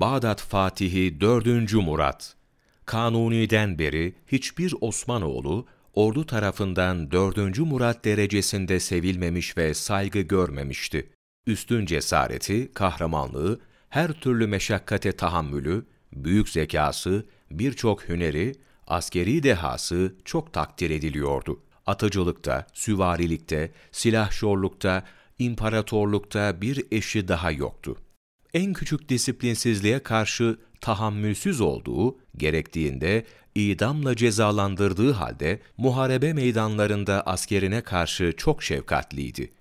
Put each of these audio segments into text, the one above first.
Bağdat Fatihi 4. Murat Kanuni'den beri hiçbir Osmanoğlu ordu tarafından 4. Murat derecesinde sevilmemiş ve saygı görmemişti. Üstün cesareti, kahramanlığı, her türlü meşakkate tahammülü, büyük zekası, birçok hüneri, askeri dehası çok takdir ediliyordu. Atıcılıkta, süvarilikte, silahşorlukta, imparatorlukta bir eşi daha yoktu. En küçük disiplinsizliğe karşı tahammülsüz olduğu, gerektiğinde idamla cezalandırdığı halde muharebe meydanlarında askerine karşı çok şefkatliydi.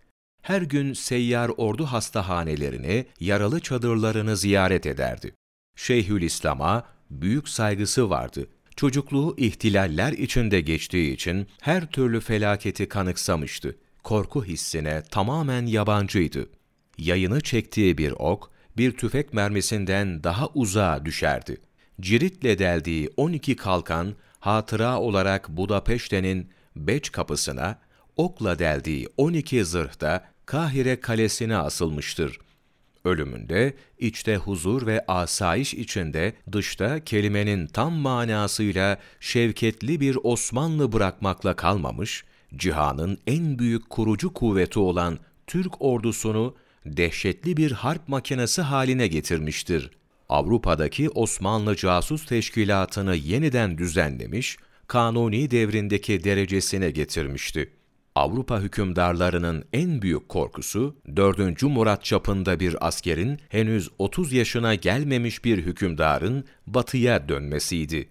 Her gün seyyar ordu hastahanelerini, yaralı çadırlarını ziyaret ederdi. Şeyhülislam'a büyük saygısı vardı. Çocukluğu ihtilaller içinde geçtiği için her türlü felaketi kanıksamıştı. Korku hissine tamamen yabancıydı. Yayını çektiği bir ok, bir tüfek mermisinden daha uzağa düşerdi. Ciritle deldiği 12 kalkan, hatıra olarak Budapeşte'nin Beç kapısına, okla deldiği 12 zırhta Kahire kalesine asılmıştır. Ölümünde, içte huzur ve asayiş içinde, dışta kelimenin tam manasıyla şevketli bir Osmanlı bırakmakla kalmamış, cihanın en büyük kurucu kuvveti olan Türk ordusunu dehşetli bir harp makinesi haline getirmiştir. Avrupa'daki Osmanlı casus teşkilatını yeniden düzenlemiş, Kanuni devrindeki derecesine getirmişti. Avrupa hükümdarlarının en büyük korkusu, 4. Murat çapında bir askerin henüz 30 yaşına gelmemiş bir hükümdarın batıya dönmesiydi.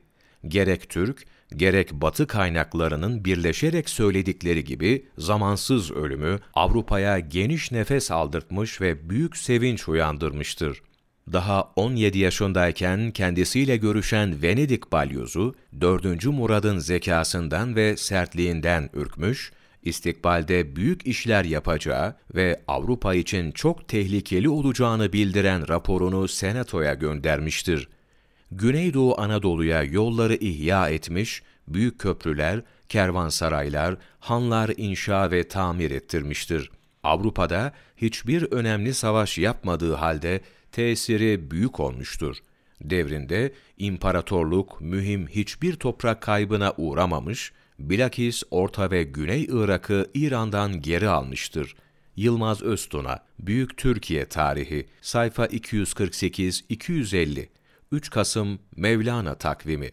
Gerek Türk, gerek Batı kaynaklarının birleşerek söyledikleri gibi zamansız ölümü Avrupa'ya geniş nefes aldırtmış ve büyük sevinç uyandırmıştır. Daha 17 yaşındayken kendisiyle görüşen Venedik balyozu, 4. Murad'ın zekasından ve sertliğinden ürkmüş, istikbalde büyük işler yapacağı ve Avrupa için çok tehlikeli olacağını bildiren raporunu Senato'ya göndermiştir. Güneydoğu Anadolu'ya yolları ihya etmiş, büyük köprüler, kervansaraylar, hanlar inşa ve tamir ettirmiştir. Avrupa'da hiçbir önemli savaş yapmadığı halde tesiri büyük olmuştur. Devrinde imparatorluk mühim hiçbir toprak kaybına uğramamış, bilakis Orta ve Güney Irak'ı İran'dan geri almıştır. Yılmaz Öztuna, Büyük Türkiye Tarihi, sayfa 248-250, 3 Kasım Mevlana takvimi